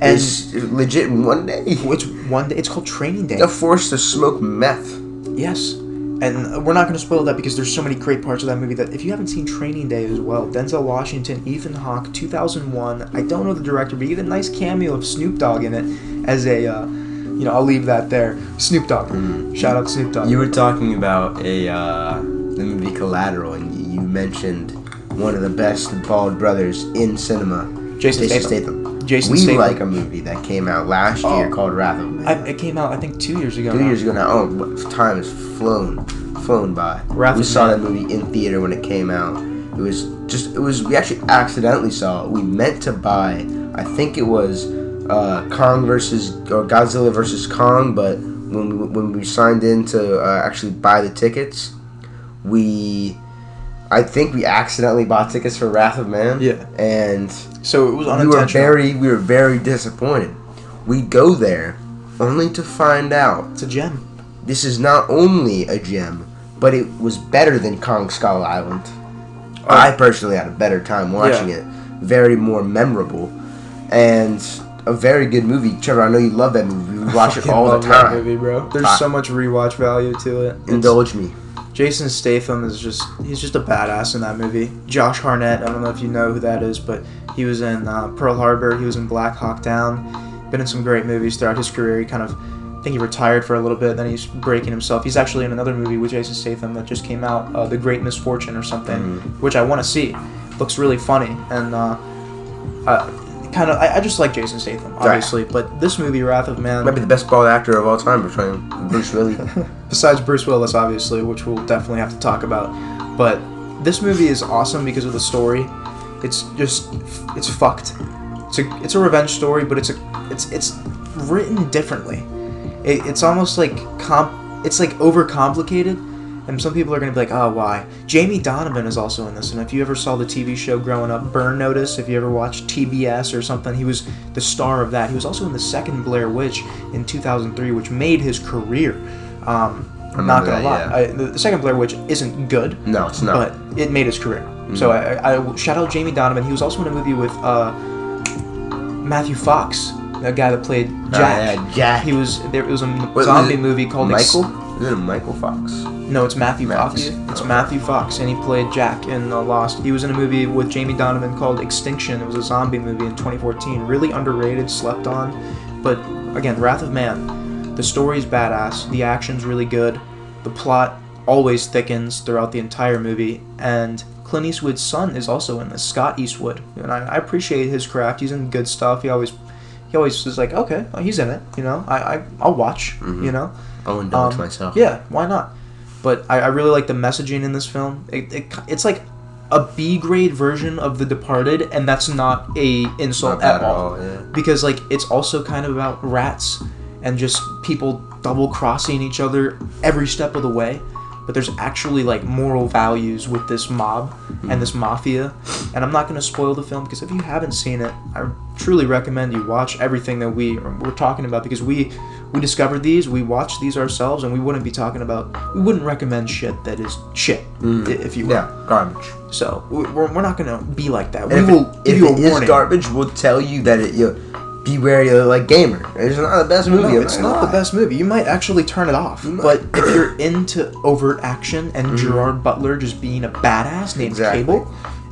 and is legit one day. it's one day. It's called Training Day. They're forced to smoke meth. Yes, and we're not going to spoil that because there's so many great parts of that movie that if you haven't seen Training Day as well, Denzel Washington, Ethan Hawke, 2001. I don't know the director, but you get a nice cameo of Snoop Dogg in it as a. Uh, you know, I'll leave that there. Snoop Dogg. Shout out Snoop Dogg. You were talking about a uh, the movie Collateral, and you, you mentioned one of the best bald brothers in cinema, Jason Jason Statham. Statham. Jason we Statham. like a movie that came out last Oh. year called Wrath of Man. I, it came out, I think, two years ago. Two now. years ago now. Oh, time has flown, flown by. Wrath we saw Man. that movie in theater when it came out. It was just, it was. We actually accidentally saw it. We meant to buy. I think it was uh, Kong versus or Godzilla versus Kong, but when we when we signed in to uh, actually buy the tickets, we. I think we accidentally bought tickets for Wrath of Man. Yeah. And So it was unintentional. we were very we were very disappointed. We go there only to find out It's a gem. this is not only a gem, but it was better than Kong Skull Island. I personally had a better time watching it. Very more memorable, and a very good movie. Trevor, I know you love that movie. We watch it all the love that time. movie, bro. There's Ah. so much rewatch value to it. It's- Indulge me. Jason Statham is just he's just a badass in that movie. Josh Hartnett, I don't know if you know who that is, but he was in uh, Pearl Harbor, he was in Black Hawk Down, been in some great movies throughout his career. He kind of I think he retired for a little bit, then he's breaking himself. He's actually in another movie with Jason Statham that just came out, uh, The Great Misfortune or something, Mhm. which I want to see. Looks really funny and uh, uh, kind of I, I just like Jason Statham, obviously, but this movie Wrath of Man Might be the best bald actor of all time, between Bruce Willis. besides Bruce Willis, obviously, which we'll definitely have to talk about. But this movie is awesome because of the story. It's just it's fucked. It's a it's a revenge story, but it's a it's it's written differently. It, it's almost like comp. It's like overcomplicated. And some people are gonna be like, oh, why? Jamie Donovan is also in this, and if you ever saw the TV show growing up, Burn Notice, if you ever watched TBS or something, he was the star of that. He was also in the second Blair Witch in 2003, which made his career. Um, I'm not gonna lie, yeah. I, the, second Blair Witch isn't good, no, it's not. but it made his career. So I, I, I shout out Jamie Donovan. He was also in a movie with uh, Matthew Fox, that guy that played Ah, Jack. yeah, Jack. He was there. It was a was zombie it movie called Ex- Michael. Is it Michael Fox? No, it's Matthew Fox. It's Oh. Matthew Fox, and he played Jack in uh, Lost. He was in a movie with Jamie Donovan called Extinction. It was a zombie movie in 2014. Really underrated, slept on. But again, Wrath of Man. The story's badass. The action's really good. The plot always thickens throughout the entire movie. And Clint Eastwood's son is also in this, Scott Eastwood. And I, I appreciate his craft. He's in good stuff. He always, he always is like, okay, well, he's in it. You know, I, I I'll watch. Mhm. You know. I'll indulge Um, myself. Yeah, why not? But I, I really like the messaging in this film. It, it, it's like a B grade version of The Departed, and that's not a insult Not at all. yeah. Because like it's also kind of about rats and just people double crossing each other every step of the way. But there's actually like moral values with this mob and hmm. this mafia. And I'm not going to spoil the film because if you haven't seen it, I truly recommend you watch everything that we we're talking about because we we discovered these, we watched these ourselves, and we wouldn't be talking about we wouldn't recommend shit that is shit, mm. i- if you will. Yeah, garbage. So we- we're, we're not to be like that. We And if will it, give if you a it is warning. garbage, we'll tell you that it. You be wary of like gamer. It's not the best movie. No, it's gonna not the best movie. You might actually turn it off. But if you're into overt action and mm. Gerard Butler just being a badass named Exactly. Kable,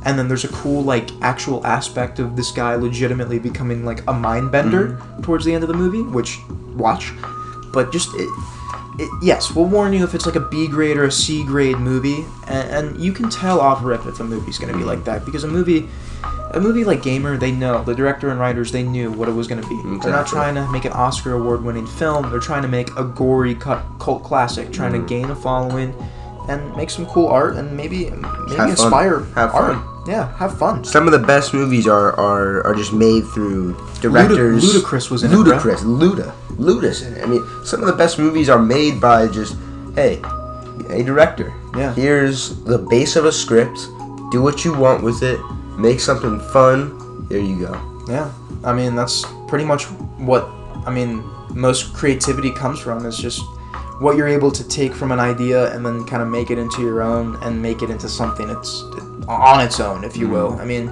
and then there's a cool like actual aspect of this guy legitimately becoming like a mind bender towards the end of the movie, which watch. But just it, it, yes, we'll warn you if it's like a B grade or a C grade movie, and, and you can tell off rip if a movie's gonna be like that because a movie. A movie like Gamer, they know the director and writers. They knew what it was going to be. They're not trying to make an Oscar award-winning film. They're trying to make a gory cult classic, trying Mm. to gain a following, and make some cool art, and maybe maybe Have inspire Have art. fun. Yeah, have fun. Some of the best movies are are, are just made through directors. Ludacris was in it. Ludacris, Luda, Luda's in it. I mean, some of the best movies are made by just hey, a director. Yeah. Here's the base of a script. Do what you want with it. Make something fun. There you go. Yeah, I mean that's pretty much what I mean. Most creativity comes from is just what you're able to take from an idea and then kind of make it into your own and make it into something that's on its own, if you will. I mean,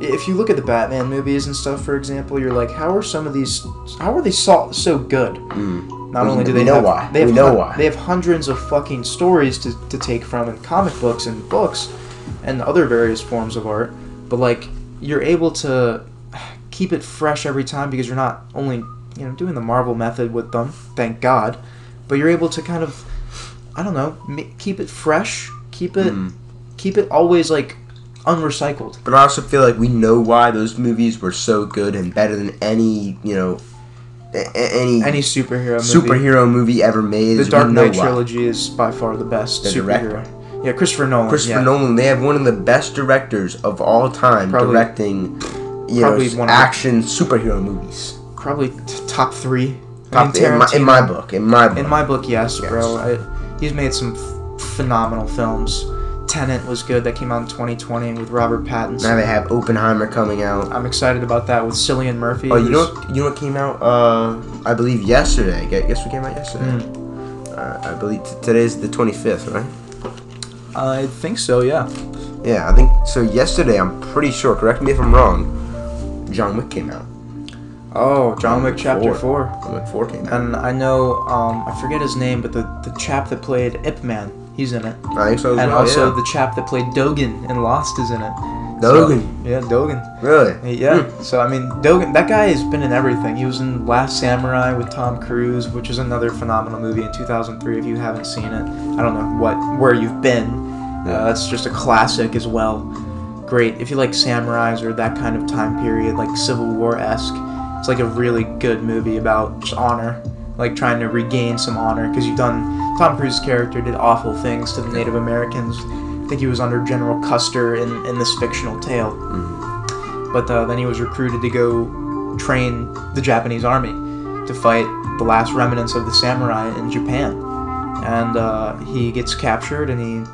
if you look at the Batman movies and stuff, for example, you're like, how are some of these? How are they so so good? Mm. Not We- only do they know have, why. they have We know hun- why. they have hundreds of fucking stories to, to take from in comic books and books and other various forms of art, but like you're able to keep it fresh every time because you're not only you know doing the Marvel method with them, thank God, but you're able to kind of I don't know keep it fresh, keep it Mm. keep it always like unrecycled. But I also feel like we know why those movies were so good and better than any you know any, Any superhero movie. superhero movie ever made. The Dark Knight why. trilogy is by far the best The superhero. director. Yeah, Christopher Nolan. Christopher yeah. Nolan, they have one of the best directors of all time Probably- directing you probably know, the- action superhero movies. Probably t- top three. Top, in, my, in my book, in my book. In my book, yes, Yes. bro. I, he's made some f- phenomenal films. Tenet was good. That came out in 2020 with Robert Pattinson. now they have Oppenheimer coming out. I'm excited about that with Cillian Murphy. Oh, you know what? You know what came out? Uh, I believe yesterday. Gu- Guess what came out yesterday? Hmm. Uh, I believe t- today's the 25th, right? I think so. Yeah. Yeah, I think so. Yesterday, I'm pretty sure. Correct me if I'm wrong. John Wick came out. Oh, John Wick Chapter Four. John Wick Four came out. And I know, um, I forget his name, but the the chap that played Ip Man, he's in it. I think so And well. also yeah. the chap that played Dogen in Lost is in it. Dogen. So, yeah, Dogen. really? Yeah. Hmm. So I mean, Dogen, that guy has been in everything. He was in Last Samurai with Tom Cruise, which is another phenomenal movie in 2003. If you haven't seen it, I don't know what where you've been. Uh, that's just a classic as well. Great if you like samurais or that kind of time period, like Civil War esque. It's like a really good movie about just honor, like trying to regain some honor because you've done. Tom Cruise's character did awful things to the Native Americans. I think he was under General Custer in, in this fictional tale. But uh, then he was recruited to go train the Japanese army to fight the last remnants of the samurai in Japan. And uh, he gets captured and he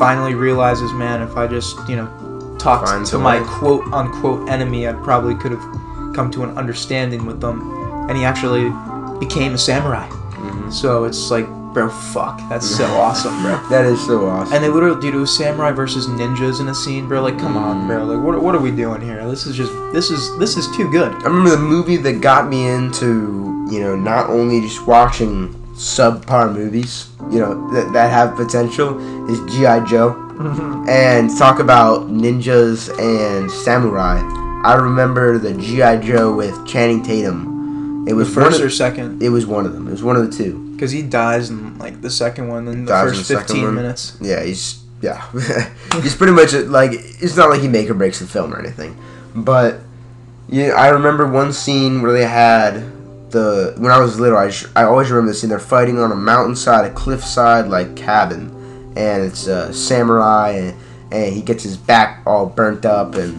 finally realizes, man, if I just, you know, talked Find to my quote unquote enemy, I probably could have come to an understanding with them. And he actually became a samurai. Mhm. So it's like, bro, fuck. That's so awesome, bro. That is so awesome. And they literally, dude, it was samurai versus ninjas in a scene, bro. Like, come on, bro. Like, what, what are we doing here? This is just, this is, this is too good. I remember the movie that got me into, you know, not only just watching subpar movies, you know, that, that have potential is G.I. Joe. and talk about ninjas and samurai. I remember the G.I. Joe with Channing Tatum. It was first or second, it was one of them. It was one of the two. because he dies in like the second one, in the Dies in first the fifteen one. minutes. Yeah, he's yeah, he's pretty much like it's not like he make or breaks the film or anything, but yeah, I remember one scene where they had the when I was little. I sh- I always remember the scene. They're fighting on a mountainside, a cliffside like cabin, and it's a samurai, and, and he gets his back all burnt up, and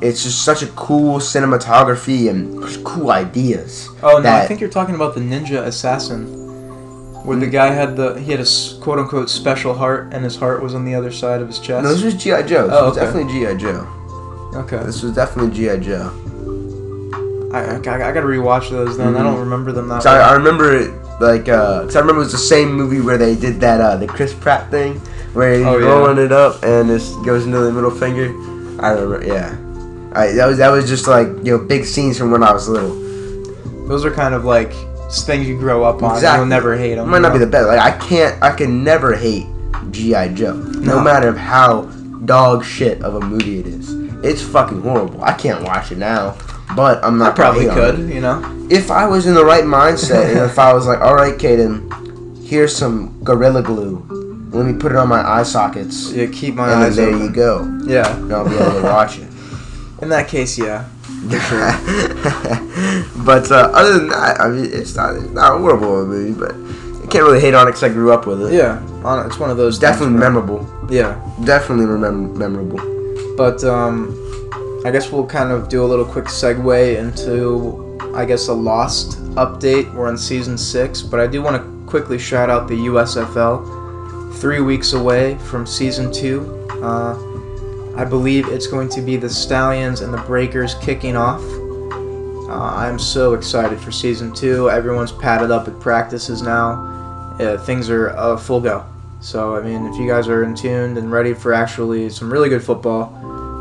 it's just such a cool cinematography and cool ideas. Oh no, I think you're talking about the ninja assassin, where the guy had the he had a quote unquote special heart, and his heart was on the other side of his chest. No, this was GI Joe. Oh, was okay. definitely GI Joe. okay, This was definitely GI Joe. I, I, I gotta rewatch those then. I don't remember them that So I, well. I remember it like uh 'cause I remember it was the same movie where they did that uh the Chris Pratt thing where he's Oh, yeah. rolling it up and this goes into the middle finger. I remember, yeah. I that was that was just like you know big scenes from when I was little. Those are kind of like things you grow up on. Exactly. You'll never hate them. might not be the best. Like I can't, I can never hate GI Joe, no, No. matter how dog shit of a movie it is. It's fucking horrible. I can't watch it now, but I'm not. gonna probably hate on it. could, you know. if I was in the right mindset and if I was like, all right, Kayden, here's some Gorilla Glue. Let me put it on my eye sockets. Yeah, keep my and eyes there open. you go. Yeah. And I'll be able to watch it. In that case, yeah. but uh, other than that, I mean, it's not, it's not a horrible movie, but I can't really hate on it because I grew up with it. Yeah, on, it's one of those. Definitely where- memorable. Yeah, Definitely remem- memorable. but um, I guess we'll kind of do a little quick segue into, I guess, a Lost update. We're on season six, but I do want to quickly shout out the USFL. Three weeks away from season two. Uh, I believe it's going to be the Stallions and the Breakers kicking off. Uh, I'm so excited for season two. Everyone's padded up at practices now. Uh, things are uh, full go. So I mean, if you guys are in tuned and ready for actually some really good football,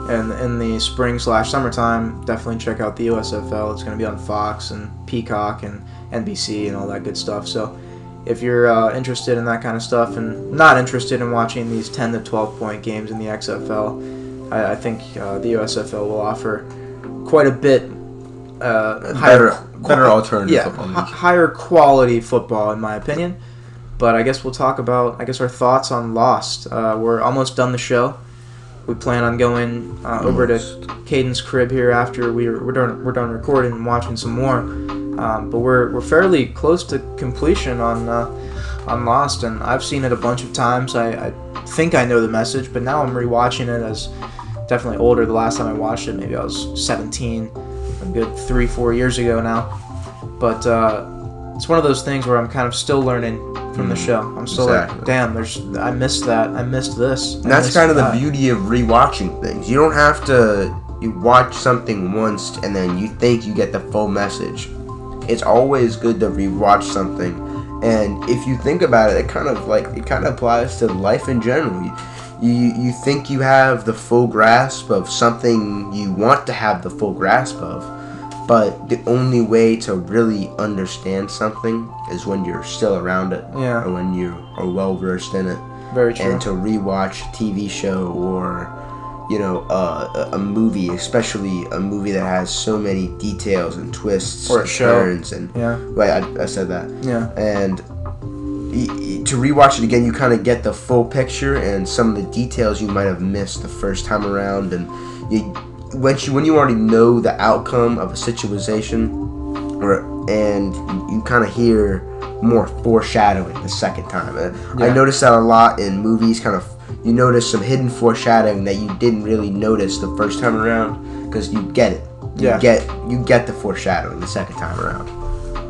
and in the spring slash summertime, definitely check out the USFL. It's going to be on Fox and Peacock and NBC and all that good stuff. So if you're uh, interested in that kind of stuff and not interested in watching these 10 to 12 point games in the XFL, I, I think uh, the USFL will offer quite a bit uh, Better, higher, better alternative yeah, football. hi- higher quality football in my opinion. But I guess we'll talk about I guess our thoughts on Lost. Uh, we're almost done the show. We plan on going uh, over to Kayden's crib here after we're we're done we're done recording and watching some more. Um, but we're we're fairly close to completion on uh, on Lost, and I've seen it a bunch of times. I, I think I know the message, but now I'm rewatching it as definitely older. The last time I watched it, maybe I was 17, a good three four years ago now. But uh, it's one of those things where I'm kind of still learning from the Mm, show. I'm still like, damn, there's I missed that. I missed this. I that's missed kind of the beauty of rewatching things. You don't have to you watch something once and then you think you get the full message. It's always good to rewatch something. And if you think about it, it kind of like it kind of applies to life in general. You, you you think you have the full grasp of something you want to have the full grasp of, but the only way to really understand something is when you're still around it Yeah, or when you are well versed in it very true. and to rewatch a TV show or you know uh, a movie, especially a movie that has so many details and twists Or and show. turns and yeah, wait, I, I said that yeah, and to rewatch it again, you kind of get the full picture and some of the details you might have missed the first time around, and you once you when you already know the outcome of a situation, or and you, kind of hear more foreshadowing the second time. Uh, I noticed that a lot in movies. Kind of you notice some hidden foreshadowing that you didn't really notice the first time around because you get it. You Yeah. get you get the foreshadowing the second time around.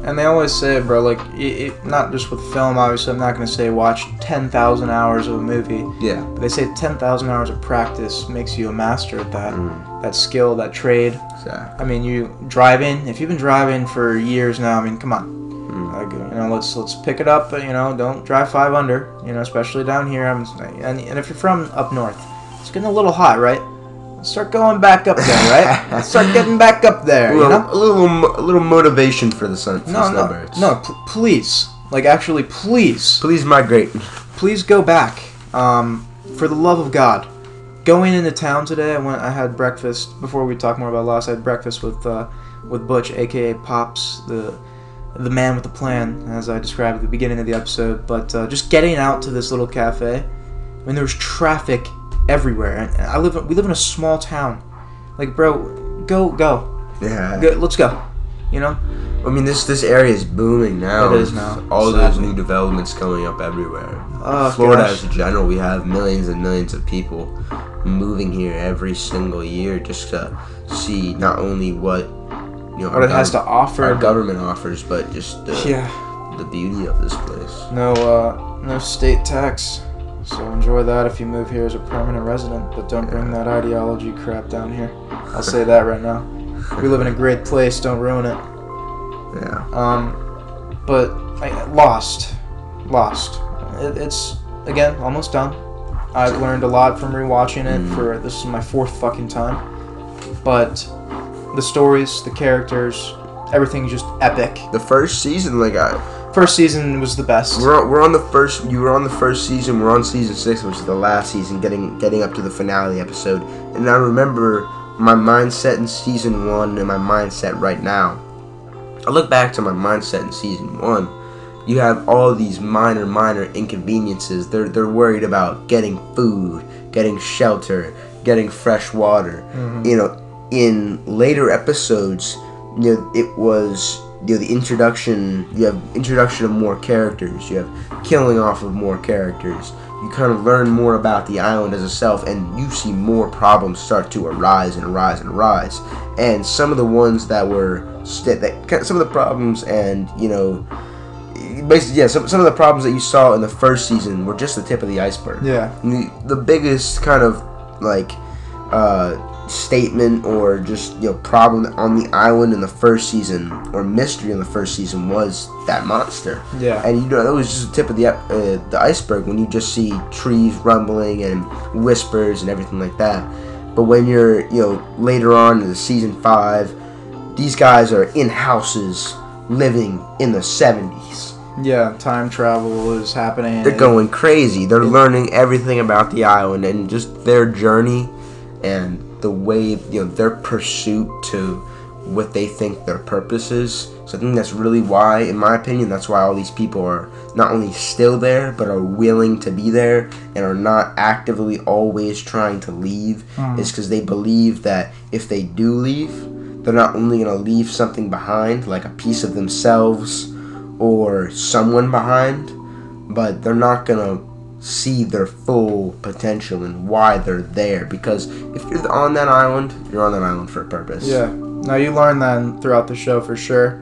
And they always say, bro, like, it, it, not just with film, obviously, I'm not going to say watch 10,000 hours of a movie. Yeah. But they say 10,000 hours of practice makes you a master at that. Mm. That skill, that trade. So, I mean, you driving, if you've been driving for years now, I mean, come on. Mm. Like, you know, let's let's pick it up, you know, don't drive five under, you know, especially down here. I'm, and, and if you're from up north, it's getting a little hot, right? Let's start going back up there, right? Let's start getting back up there, a you little, know? a little, a little motivation for the sun. For No, no, no. P- please, Like actually, please, Please migrate. please go back. Um, for the love of God, going into town today, I went. I had breakfast before we talk more about Lost. I had breakfast with uh, with Butch, aka Pops, the the man with the plan, as I described at the beginning of the episode. But uh, just getting out to this little cafe, I mean, there was traffic everywhere, and I live. We live in a small town. Like, bro, go go, Yeah. go let's go. You know? I mean, this this area is booming now. It is now. All those new developments coming up everywhere. Oh, Florida gosh. as a general, we have millions and millions of people moving here every single year just to see not only what you know What it has to offer. our government offers, but just the, Yeah. the beauty of this place. No, uh, no state tax. So enjoy that if you move here as a permanent resident, but don't bring that ideology crap down here. I'll say that right now. We live in a great place. Don't ruin it. Yeah. Um, but I, Lost, Lost. It, it's again almost done. I've learned a lot from rewatching it. Mhm. For this is my fourth fucking time, but the stories, the characters, everything's just epic. The first season, like I, First season was the best. we're on, we're on the first. You were on the first season. We're on season six, which is the last season, getting getting up to the finale episode. And I remember my mindset in season one and my mindset right now. I look back to my mindset in season one. You have all these minor, minor inconveniences. They're they're worried about getting food, getting shelter, getting fresh water. Mhm. You know, in later episodes, you know, it was you know the introduction. You have introduction of more characters. You have killing off of more characters. You kind of learn more about the island as itself, and you see more problems start to arise and arise and arise. And some of the ones that were st- that some of the problems, and you know, basically, yeah, some some of the problems that you saw in the first season were just the tip of the iceberg Yeah. the, the biggest kind of like uh, statement or just you know problem on the island in the first season or mystery in the first season was that monster Yeah. and you know that was just the tip of the uh, the iceberg when you just see trees rumbling and whispers and everything like that but when you're you know later on in the season five these guys are in houses living in the 70s Yeah, time travel is happening. they're going crazy. They're learning everything about the island and just their journey and the way you know their pursuit to what they think their purpose is. So I think that's really why, in my opinion, that's why all these people are not only still there but are willing to be there and are not actively always trying to leave. Mhm. Is because they believe that if they do leave, they're not only gonna leave something behind, like a piece of themselves or someone behind, but they're not gonna see their full potential and why they're there. Because if you're on that island, you're on that island for a purpose. Yeah. Now you learn that throughout the show for sure,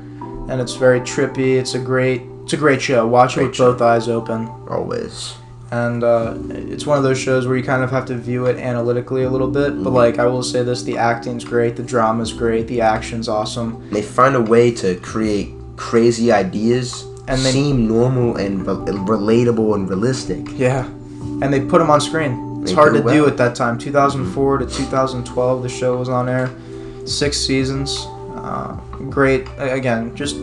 and it's very trippy. It's a great, it's a great show. Watch it with show. both eyes open, Always. and uh, it's one of those shows where you kind of have to view it analytically a little bit. But Mhm. like I will say this: the acting's great, the drama's great, the action's awesome. They find a way to create crazy ideas And they- seem normal and re- relatable and realistic. Yeah, and they put them on screen. It's They hard do to do at that time. 2004 to 2012, the show was on air. Six seasons. Uh, great. Again, just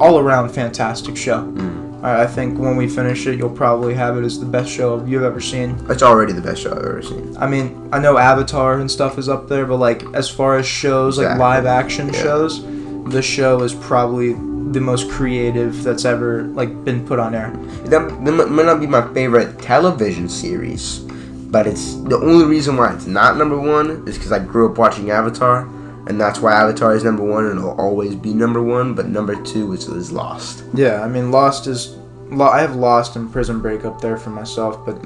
all around fantastic show. Mm. I, I think when we finish it, you'll probably have it as the best show you've ever seen. It's already the best show I've ever seen. I mean, I know Avatar and stuff is up there, but like as far as shows, like live action Yeah. shows, the show is probably the most creative that's ever like been put on air. That, that might not be my favorite television series, but it's the only reason why it's not number one is because I grew up watching Avatar, and that's why Avatar is number one and it'll always be number one. But number two is, is Lost. Yeah, I mean, Lost is. Lo- I have Lost and Prison Break up there for myself, but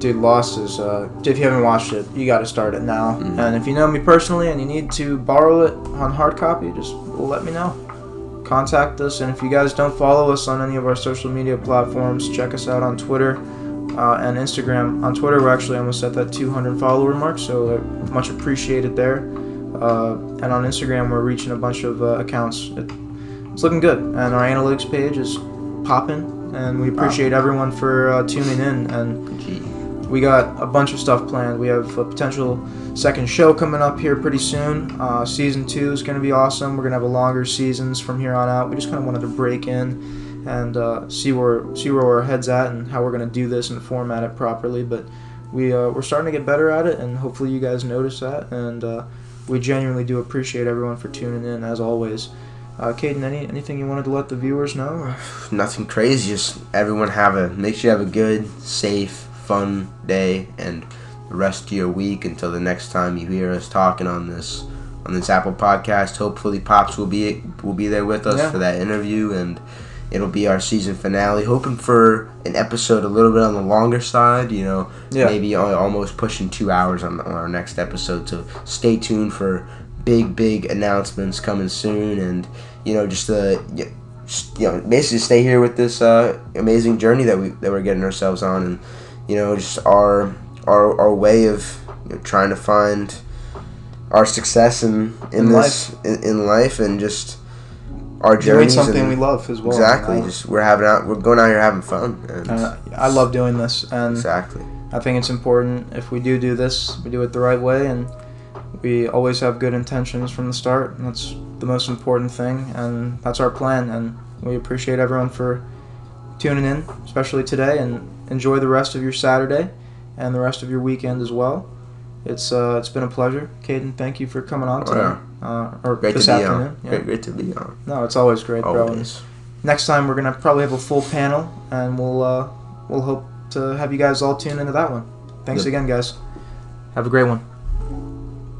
dude, Lost is. Uh, if you haven't watched it, you got to start it now. Mhm. And if you know me personally and you need to borrow it on hard copy, just let me know. Contact us, and if you guys don't follow us on any of our social media platforms, check us out on Twitter uh, and Instagram. On Twitter, we're actually almost at that 200 follower mark, so uh, much appreciated there. Uh, and on Instagram, we're reaching a bunch of uh, accounts. It, it's looking good, and our analytics page is popping, and we appreciate everyone for uh, tuning in. And. We got a bunch of stuff planned. We have a potential second show coming up here pretty soon. Uh, season two is going to be awesome. We're going to have a longer seasons from here on out. We just kind of wanted to break in and uh, see where see where our heads at and how we're gonna do this and format it properly. But we uh, we're starting to get better at it, and hopefully you guys notice that. And uh, we genuinely do appreciate everyone for tuning in as always. Uh, Kayden, any anything you wanted to let the viewers know? Nothing crazy. Just everyone have a make sure you have a good, safe, fun day and the rest of your week until the next time you hear us talking on this on this Apple podcast. Hopefully, Pops will be will be there with us Yeah. for that interview and. It'll be our season finale. Hoping for an episode a little bit on the longer side, you know, Yeah. maybe almost pushing two hours on, on our next episode. So stay tuned for big, big announcements coming soon, and you know, just uh, you know, basically stay here with this uh, amazing journey that we that we're getting ourselves on, and you know, just our our our way of you know, trying to find our success in in, In this In, in life, and just our journey. Doing something and- we love as well. exactly. Just we're having out, we're going out here having fun. And Uh, I love doing this, and exactly. I think it's important if we do do this, we do it the right way, and we always have good intentions from the start. And that's the most important thing, and that's our plan. And we appreciate everyone for tuning in, especially today, and enjoy the rest of your Saturday and the rest of your weekend as well. It's uh, it's been a pleasure, Kayden. Thank you for coming on Oh, today, uh, or Great this to be afternoon. on. Yeah. Great, great to be on. No, it's always great, bro. Always. next time we're gonna probably have a full panel, and we'll uh, we'll hope to have you guys all tune into that one. Thanks Yep. again, guys. Have a great one.